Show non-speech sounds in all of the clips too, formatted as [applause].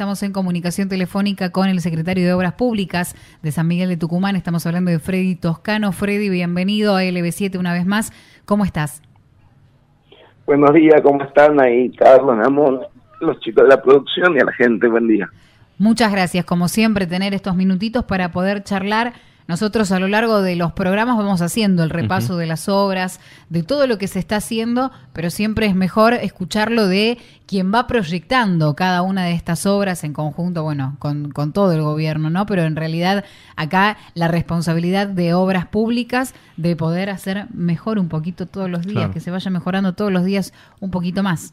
estamos en comunicación telefónica con el secretario de Obras Públicas de San Miguel de Tucumán. Estamos hablando de Freddy Toscano. Freddy, bienvenido a LB7 una vez más. ¿Cómo estás? Buenos días, ¿cómo están ahí, Carlos, Amón, los chicos de la producción y a la gente? Buen día. Muchas gracias, como siempre, tener estos minutitos para poder charlar nosotros a lo largo de los programas vamos haciendo el repaso de las obras, de todo lo que se está haciendo, pero siempre es mejor escucharlo de quien va proyectando cada una de estas obras en conjunto, bueno, con, con todo el gobierno, ¿no? Pero en realidad acá la responsabilidad de obras públicas de poder hacer mejor un poquito todos los días, que se vaya mejorando todos los días un poquito más.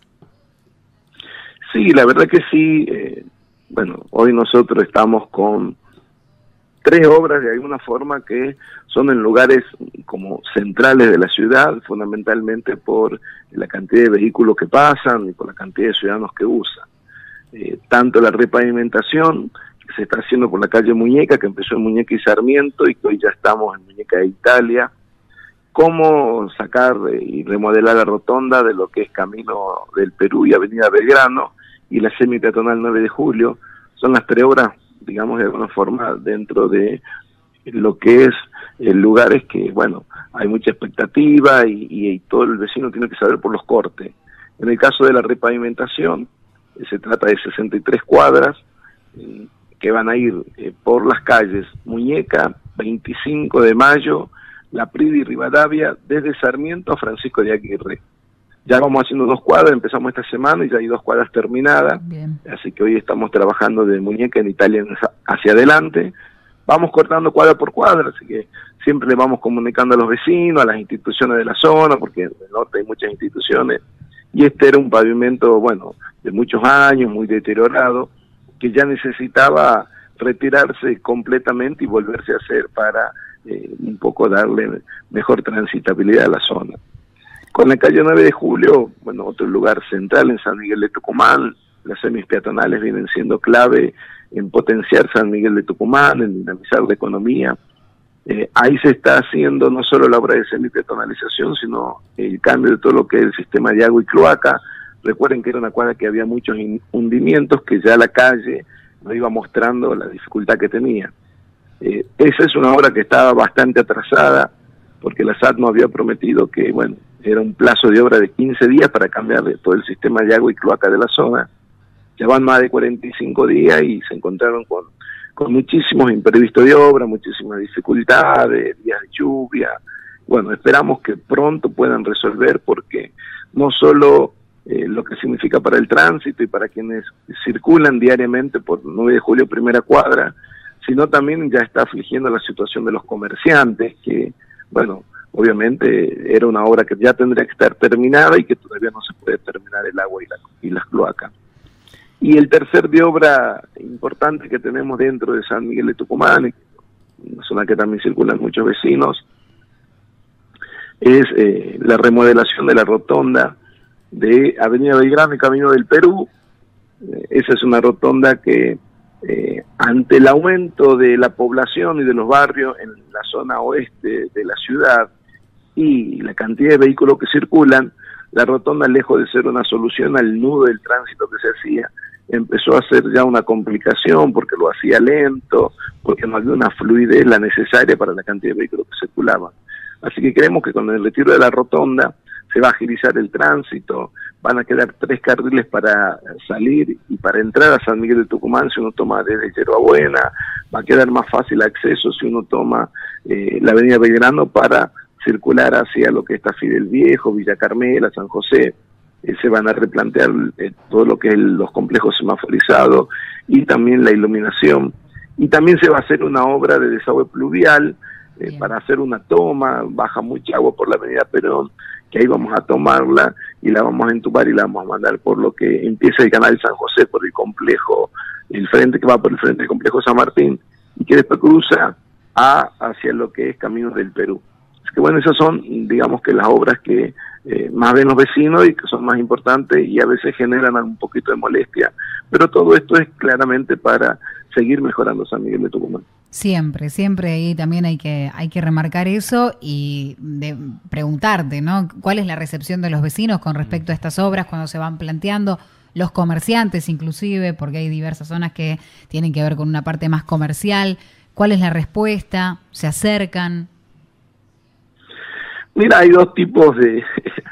Sí, la verdad que sí. Eh, bueno, hoy nosotros estamos con tres obras de alguna forma que son en lugares como centrales de la ciudad, fundamentalmente por la cantidad de vehículos que pasan y por la cantidad de ciudadanos que usan. Eh, tanto la repavimentación que se está haciendo por la calle Muñeca, que empezó en Muñeca y Sarmiento y que hoy ya estamos en Muñeca de Italia, como sacar y remodelar la rotonda de lo que es Camino del Perú y Avenida Belgrano y la semi-peatonal 9 de julio, son las tres obras digamos, de alguna forma dentro de lo que es eh, lugares que, bueno, hay mucha expectativa y, todo el vecino tiene que saber por los cortes. En el caso de la repavimentación, eh, se trata de 63 cuadras eh, que van a ir por las calles Muñeca, 25 de Mayo, La Prida y Rivadavia, desde Sarmiento a Francisco de Aguirre. Ya vamos haciendo dos cuadras, empezamos esta semana y ya hay dos cuadras terminadas. Así que hoy estamos trabajando de muñeca en Italia hacia adelante. Vamos cortando cuadra por cuadra, así que siempre le vamos comunicando a los vecinos, a las instituciones de la zona, porque en el norte hay muchas instituciones. Y este era un pavimento, bueno, de muchos años, muy deteriorado, que ya necesitaba retirarse completamente y volverse a hacer para eh, un poco darle mejor transitabilidad a la zona. Con la calle 9 de Julio, bueno, otro lugar central en San Miguel de Tucumán, las semis peatonales vienen siendo clave en potenciar San Miguel de Tucumán, en dinamizar la economía. Eh, ahí se está haciendo no solo la obra de semi-peatonalización, sino el cambio de todo lo que es el sistema de agua y cloaca. Recuerden que era una cuadra que había muchos hundimientos, que ya la calle nos iba mostrando la dificultad que tenía. Eh, esa es una obra que estaba bastante atrasada, porque la SAT nos había prometido que, bueno, era un plazo de obra de 15 días para cambiar todo el sistema de agua y cloaca de la zona. Ya van más de 45 días y se encontraron con, con muchísimos imprevistos de obra, muchísimas dificultades, días de lluvia. Bueno, esperamos que pronto puedan resolver porque no solo eh, lo que significa para el tránsito y para quienes circulan diariamente por 9 de julio primera cuadra, sino también ya está afligiendo la situación de los comerciantes que, bueno, obviamente era una obra que ya tendría que estar terminada y que todavía no se puede terminar el agua y, la, y las cloacas. Y el tercer de obra importante que tenemos dentro de San Miguel de Tucumán, una zona que también circulan muchos vecinos, es eh, la remodelación de la rotonda de Avenida Belgrano y Camino del Perú. Eh, esa es una rotonda que eh, ante el aumento de la población y de los barrios en la zona oeste de la ciudad, y la cantidad de vehículos que circulan, la rotonda, lejos de ser una solución al nudo del tránsito que se hacía, empezó a ser ya una complicación porque lo hacía lento, porque no había una fluidez la necesaria para la cantidad de vehículos que circulaban. Así que creemos que con el retiro de la rotonda se va a agilizar el tránsito, van a quedar tres carriles para salir y para entrar a San Miguel de Tucumán si uno toma desde Buena, va a quedar más fácil acceso si uno toma eh, la avenida Belgrano para circular hacia lo que está Fidel Viejo, Villa Carmela, San José. Eh, se van a replantear eh, todo lo que es los complejos semaforizados y también la iluminación. Y también se va a hacer una obra de desagüe pluvial eh, para hacer una toma, baja mucha agua por la avenida Perón, que ahí vamos a tomarla y la vamos a entubar y la vamos a mandar por lo que empieza el canal San José, por el complejo, el frente que va por el frente del complejo San Martín y que después cruza a, hacia lo que es Caminos del Perú que bueno, esas son, digamos que las obras que eh, más ven los vecinos y que son más importantes y a veces generan un poquito de molestia. Pero todo esto es claramente para seguir mejorando San Miguel de Tucumán. Siempre, siempre ahí también hay que, hay que remarcar eso y de preguntarte, ¿no? ¿Cuál es la recepción de los vecinos con respecto a estas obras cuando se van planteando? los comerciantes inclusive, porque hay diversas zonas que tienen que ver con una parte más comercial. ¿Cuál es la respuesta? ¿Se acercan? Mira, hay dos tipos de,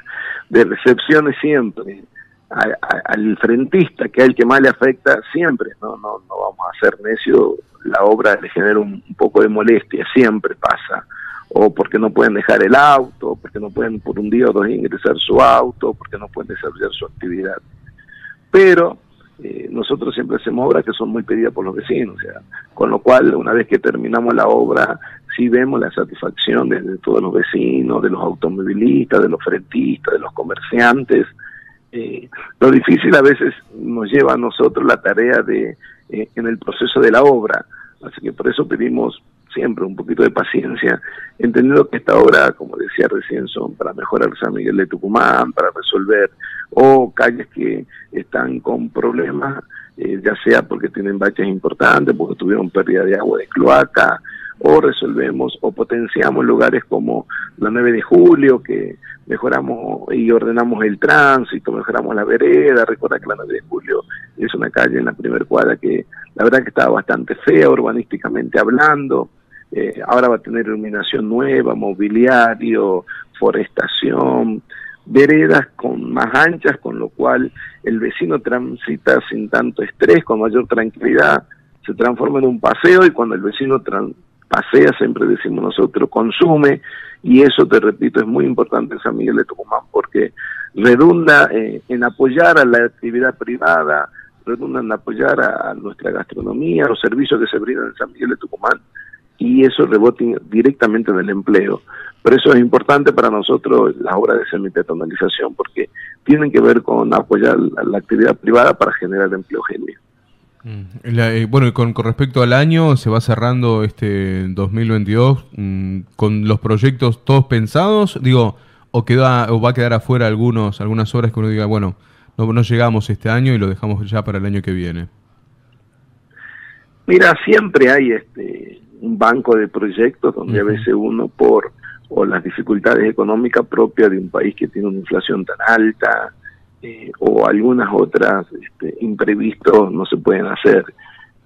[laughs] de recepciones siempre. al frentista, que es el que más le afecta, siempre, no, no, no vamos a ser necio, la obra le genera un, poco de molestia, siempre pasa. O porque no pueden dejar el auto, porque no pueden por un día o dos ingresar su auto, porque no pueden desarrollar su actividad. Pero eh, nosotros siempre hacemos obras que son muy pedidas por los vecinos, o sea, con lo cual una vez que terminamos la obra, sí vemos la satisfacción de, todos los vecinos, de los automovilistas, de los frentistas, de los comerciantes. Eh, lo difícil a veces nos lleva a nosotros la tarea de, eh, en el proceso de la obra, así que por eso pedimos siempre un poquito de paciencia, entendiendo que esta obra, como decía recién, son para mejorar San Miguel de Tucumán, para resolver o calles que están con problemas, eh, ya sea porque tienen baches importantes, porque tuvieron pérdida de agua de cloaca, o resolvemos o potenciamos lugares como la 9 de julio, que mejoramos y ordenamos el tránsito, mejoramos la vereda, recuerda que la 9 de julio es una calle en la primera cuadra que la verdad que estaba bastante fea urbanísticamente hablando, eh, ahora va a tener iluminación nueva, mobiliario, forestación, veredas con más anchas, con lo cual el vecino transita sin tanto estrés, con mayor tranquilidad, se transforma en un paseo y cuando el vecino pasea, siempre decimos nosotros, consume, y eso, te repito, es muy importante en San Miguel de Tucumán porque redunda eh, en apoyar a la actividad privada, redunda en apoyar a, nuestra gastronomía, los servicios que se brindan en San Miguel de Tucumán, y eso rebota directamente en el empleo. Por eso es importante para nosotros las obras de semipeatonalización, porque tienen que ver con apoyar la actividad privada para generar empleo genuino. Mm. Eh, bueno, y con, respecto al año, se va cerrando este 2022 mm, con los proyectos todos pensados, digo, o queda o va a quedar afuera algunos algunas obras que uno diga, bueno, no, no llegamos este año y lo dejamos ya para el año que viene. Mira, siempre hay este un banco de proyectos donde a veces uno por o las dificultades económicas propias de un país que tiene una inflación tan alta, eh, o algunas otras este, imprevistos no se pueden hacer.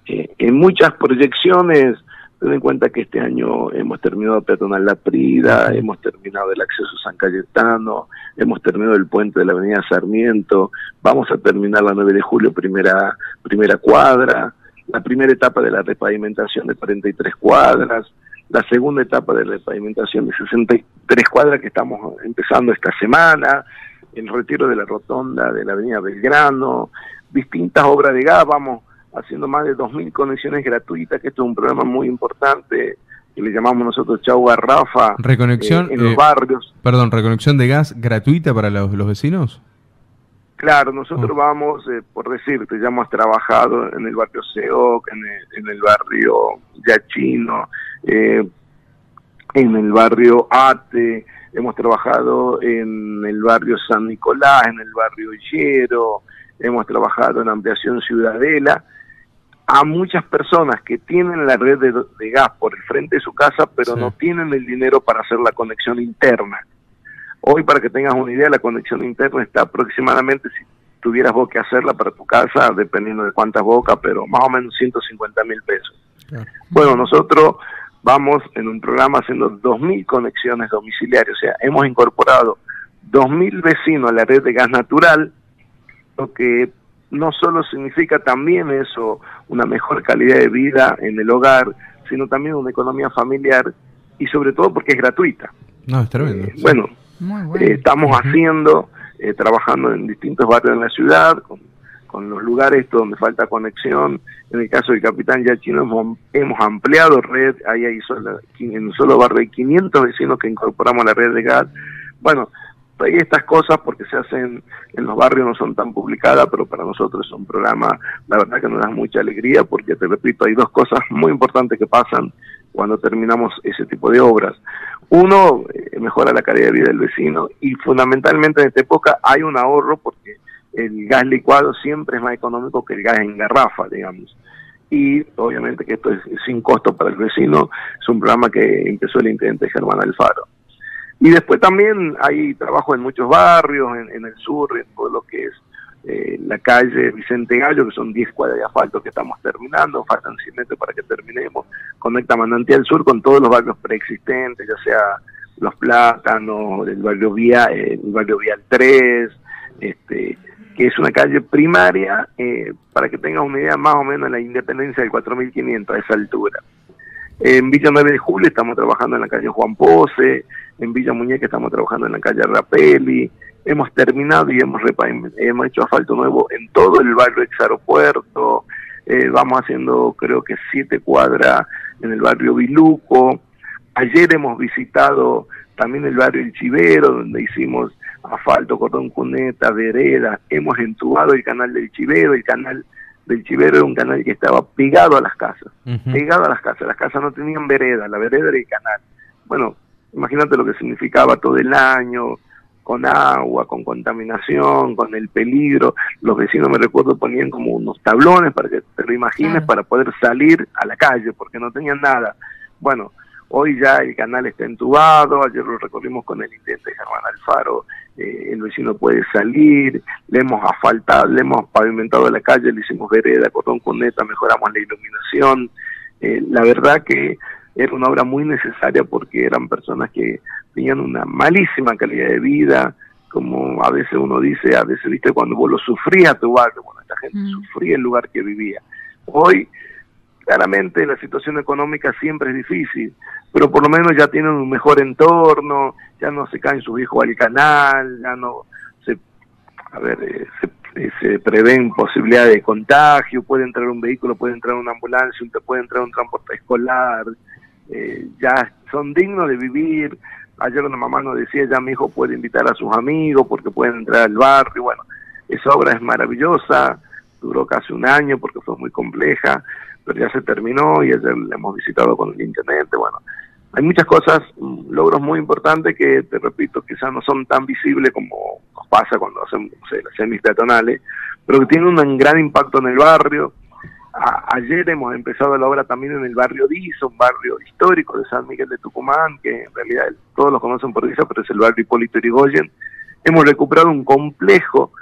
Eh, en muchas proyecciones, ten en cuenta que este año hemos terminado de peatonal La Prida, hemos terminado el acceso a San Cayetano, hemos terminado el puente de la avenida Sarmiento, vamos a terminar la 9 de julio primera, primera cuadra, la primera etapa de la repavimentación de 43 cuadras, la segunda etapa de la repavimentación de 63 cuadras que estamos empezando esta semana, el retiro de la rotonda de la avenida Belgrano, distintas obras de gas, vamos haciendo más de 2.000 conexiones gratuitas, que esto es un programa muy importante que le llamamos nosotros Chau Garrafa reconexión, eh, en los eh, barrios. Perdón, reconexión de gas gratuita para los, vecinos. Claro, nosotros oh. vamos, eh, por decirte, ya hemos trabajado en el barrio Seoc, en el, en el barrio Yachino, eh, en el barrio Ate, hemos trabajado en el barrio San Nicolás, en el barrio Hierro, hemos trabajado en ampliación Ciudadela, a muchas personas que tienen la red de, gas por el frente de su casa, pero no tienen el dinero para hacer la conexión interna. Hoy, para que tengas una idea, la conexión interna está aproximadamente, si tuvieras vos que hacerla para tu casa, dependiendo de cuántas bocas, pero más o menos 150 mil pesos. Bueno, nosotros vamos en un programa haciendo 2.000 conexiones domiciliarias, o sea, hemos incorporado 2.000 vecinos a la red de gas natural, lo que no solo significa también eso, una mejor calidad de vida en el hogar, sino también una economía familiar y sobre todo porque es gratuita. No, es tremendo. Eh, bueno, eh, estamos haciendo, eh, trabajando en distintos barrios de la ciudad, con con los lugares donde falta conexión. En el caso del Capitán Yachino hemos, hemos ampliado red, ahí hay solo, en un solo barrio hay 500 vecinos que incorporamos a la red de gas. Bueno, hay estas cosas porque se hacen en los barrios, no son tan publicadas, pero para nosotros es un programa, la verdad que nos da mucha alegría porque, te repito, hay dos cosas muy importantes que pasan cuando terminamos ese tipo de obras. Uno, eh, mejora la calidad de vida del vecino y fundamentalmente en esta época hay un ahorro porque el gas licuado siempre es más económico que el gas en garrafa, digamos. Y obviamente que esto es sin costo para el vecino, es un programa que empezó el intendente Germán Alfaro. Y después también hay trabajo en muchos barrios, en, el sur, en todo lo que es eh, la calle Vicente Gallo, que son 10 cuadras de asfalto que estamos terminando, faltan 100 metros para que terminemos, conecta Manantial Sur con todos los barrios preexistentes, ya sea Los Plátanos, el barrio, Vía, el barrio Vial 3, este, que es una calle primaria, eh, para que tengan una idea más o menos de la independencia del 4500 a esa altura. En Villa 9 de Julio estamos trabajando en la calle Juan Pose, en Villa Muñeca estamos trabajando en la calle Rapelli, hemos terminado y hemos, hemos hecho asfalto nuevo en todo el barrio ex aeropuerto, eh, vamos haciendo creo que siete cuadras en el barrio Viluco, ayer hemos visitado también el barrio El Chivero, donde hicimos asfalto, cordón cuneta, vereda, hemos entubado el canal del Chivero, el canal del Chivero era un canal que estaba pegado a las casas, pegado a las casas, las casas no tenían vereda, la vereda era el canal. Bueno, imagínate lo que significaba todo el año, con agua, con contaminación, con el peligro. Los vecinos, me recuerdo, ponían como unos tablones para que te lo imagines, para poder salir a la calle, porque no tenían nada. Bueno, hoy ya el canal está entubado, ayer lo recorrimos con el intendente Germán Alfaro, eh, el vecino puede salir, le hemos asfaltado, le hemos pavimentado la calle, le hicimos vereda, cordón con neta, mejoramos la iluminación. Eh, la verdad que era una obra muy necesaria porque eran personas que tenían una malísima calidad de vida, como a veces uno dice, a veces, viste, cuando vos lo sufrías tu barrio, bueno, esta gente mm. sufría el lugar que vivía. Hoy, claramente, la situación económica siempre es difícil, pero por lo menos ya tienen un mejor entorno, ya no se caen sus hijos al canal, ya no se, a ver, eh, se, se, prevén posibilidades de contagio, puede entrar un vehículo, puede entrar una ambulancia, puede entrar un transporte escolar, eh, ya son dignos de vivir. Ayer una mamá nos decía, ya mi hijo puede invitar a sus amigos porque pueden entrar al barrio. Bueno, esa obra es maravillosa, duró casi un año porque fue muy compleja, pero ya se terminó y ayer la hemos visitado con el intendente. Bueno, hay muchas cosas, mm, logros muy importantes que, te repito, quizás no son tan visibles como nos pasa cuando hacemos las semis peatonales, pero que tienen un gran impacto en el barrio ayer hemos empezado la obra también en el barrio Dizo, un barrio histórico de San Miguel de Tucumán, que en realidad todos lo conocen por Dizo, pero es el barrio Hipólito Yrigoyen. Hemos recuperado un complejo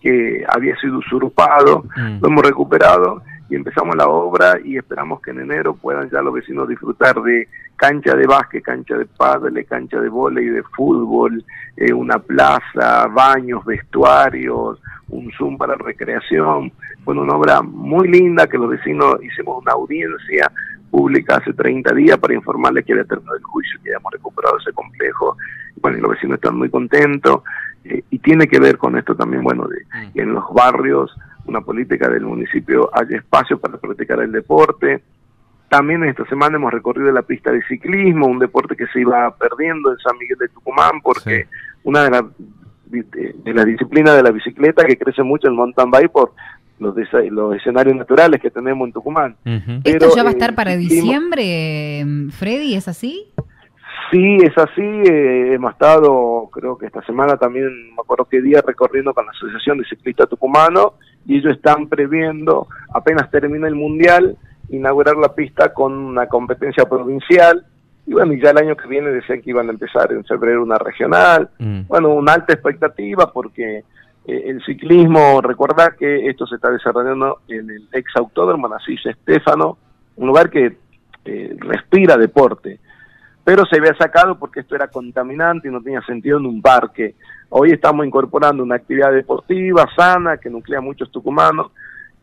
que había sido usurpado, mm. lo hemos recuperado y empezamos la obra y esperamos que en enero puedan ya los vecinos disfrutar de cancha de básquet, cancha de pádel, cancha de y de fútbol, eh, una plaza, baños, vestuarios, un Zoom para recreación. Bueno, una obra muy linda que los vecinos hicimos una audiencia pública hace 30 días para informarles que había terminado el juicio, que habíamos recuperado ese complejo. Bueno, y los vecinos están muy contentos. Eh, y tiene que ver con esto también, bueno, de que en los barrios una política del municipio haya espacio para practicar el deporte. También esta semana hemos recorrido la pista de ciclismo, un deporte que se iba perdiendo en San Miguel de Tucumán porque una de las de, la disciplina de la bicicleta que crece mucho en mountain bike por los, los escenarios naturales que tenemos en Tucumán. ¿Esto ya va a estar para diciembre, Freddy? ¿Es así? Sí, es así. Eh, hemos estado, creo que esta semana también, me acuerdo qué día, recorriendo con la Asociación de Ciclistas Tucumano y ellos están previendo, apenas termine el Mundial, inaugurar la pista con una competencia provincial y bueno, y ya el año que viene decían que iban a empezar en febrero una regional. Mm. Bueno, una alta expectativa porque eh, el ciclismo, recuerda que esto se está desarrollando en el ex autódromo Nasís Estefano, un lugar que eh, respira deporte. Pero se había sacado porque esto era contaminante y no tenía sentido en un parque. Hoy estamos incorporando una actividad deportiva sana que nuclea muchos tucumanos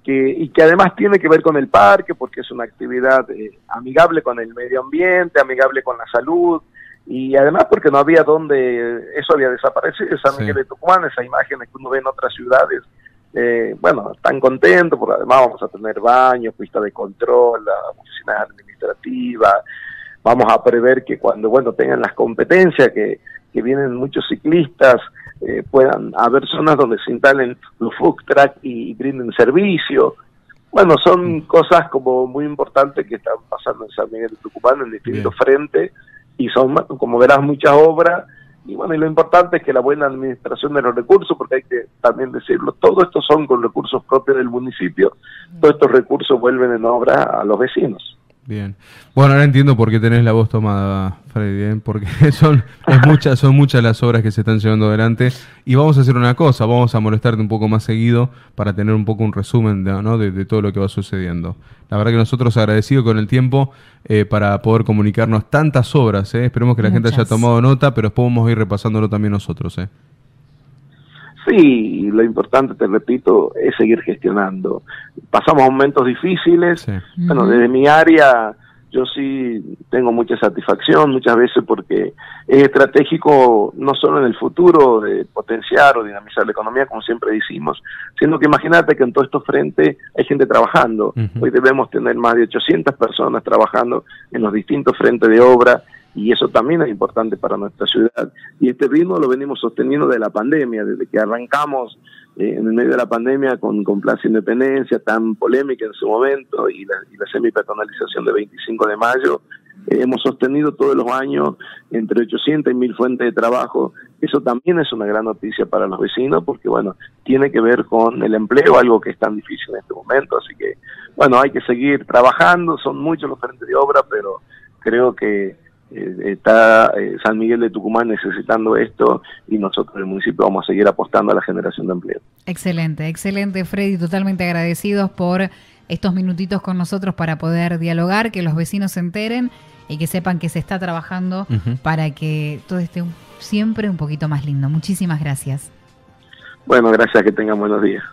que, y que además tiene que ver con el parque porque es una actividad eh, amigable con el medio ambiente, amigable con la salud y además porque no había donde eso había desaparecido, San Miguel de Tucumán, esas imágenes que uno ve en otras ciudades, eh, bueno, están contentos porque además vamos a tener baños, pista de control, oficinas administrativas, vamos a prever que cuando, bueno, tengan las competencias que, que vienen muchos ciclistas, eh, puedan haber zonas donde se instalen los food track y, brinden servicio. Bueno, son mm. cosas como muy importantes que están pasando en San Miguel de Tucumán en distintos frentes y son, como verás, muchas obras. Y bueno, y lo importante es que la buena administración de los recursos, porque hay que también decirlo, todo esto son con recursos propios del municipio, todos estos recursos vuelven en obra a los vecinos. Bien. Bueno, ahora entiendo por qué tenés la voz tomada, Freddy, ¿eh? porque [laughs] son, muchas, son muchas las obras que se están llevando adelante. Y vamos a hacer una cosa, vamos a molestarte un poco más seguido para tener un poco un resumen de, de, todo lo que va sucediendo. La verdad que nosotros agradecidos con el tiempo eh, para poder comunicarnos tantas obras. ¿eh? Esperemos que la gente haya tomado nota, pero después vamos a ir repasándolo también nosotros. ¿eh? Sí, lo importante, te repito, es seguir gestionando. Pasamos momentos difíciles. Bueno, desde mi área yo sí tengo mucha satisfacción muchas veces porque es estratégico no solo en el futuro de potenciar o dinamizar la economía, como siempre decimos, sino que imagínate que en todos estos frentes hay gente trabajando. Hoy debemos tener más de 800 personas trabajando en los distintos frentes de obra y eso también es importante para nuestra ciudad. Y este ritmo lo venimos sosteniendo de la pandemia, desde que arrancamos eh, en el medio de la pandemia con, con Plaza Independencia, tan polémica en su momento, y la, y la semipersonalización de 25 de mayo, eh, hemos sostenido todos los años entre 800 y 1000 fuentes de trabajo. Eso también es una gran noticia para los vecinos porque, bueno, tiene que ver con el empleo, algo que es tan difícil en este momento. Así que, bueno, hay que seguir trabajando, son muchos los frentes de obra, pero creo que está eh, San Miguel de Tucumán necesitando esto y nosotros el municipio vamos a seguir apostando a la generación de empleo. Excelente, excelente Freddy, totalmente agradecidos por estos minutitos con nosotros para poder dialogar, que los vecinos se enteren y que sepan que se está trabajando para que todo esté siempre un poquito más lindo. Muchísimas gracias. Bueno, gracias, que tengan buenos días.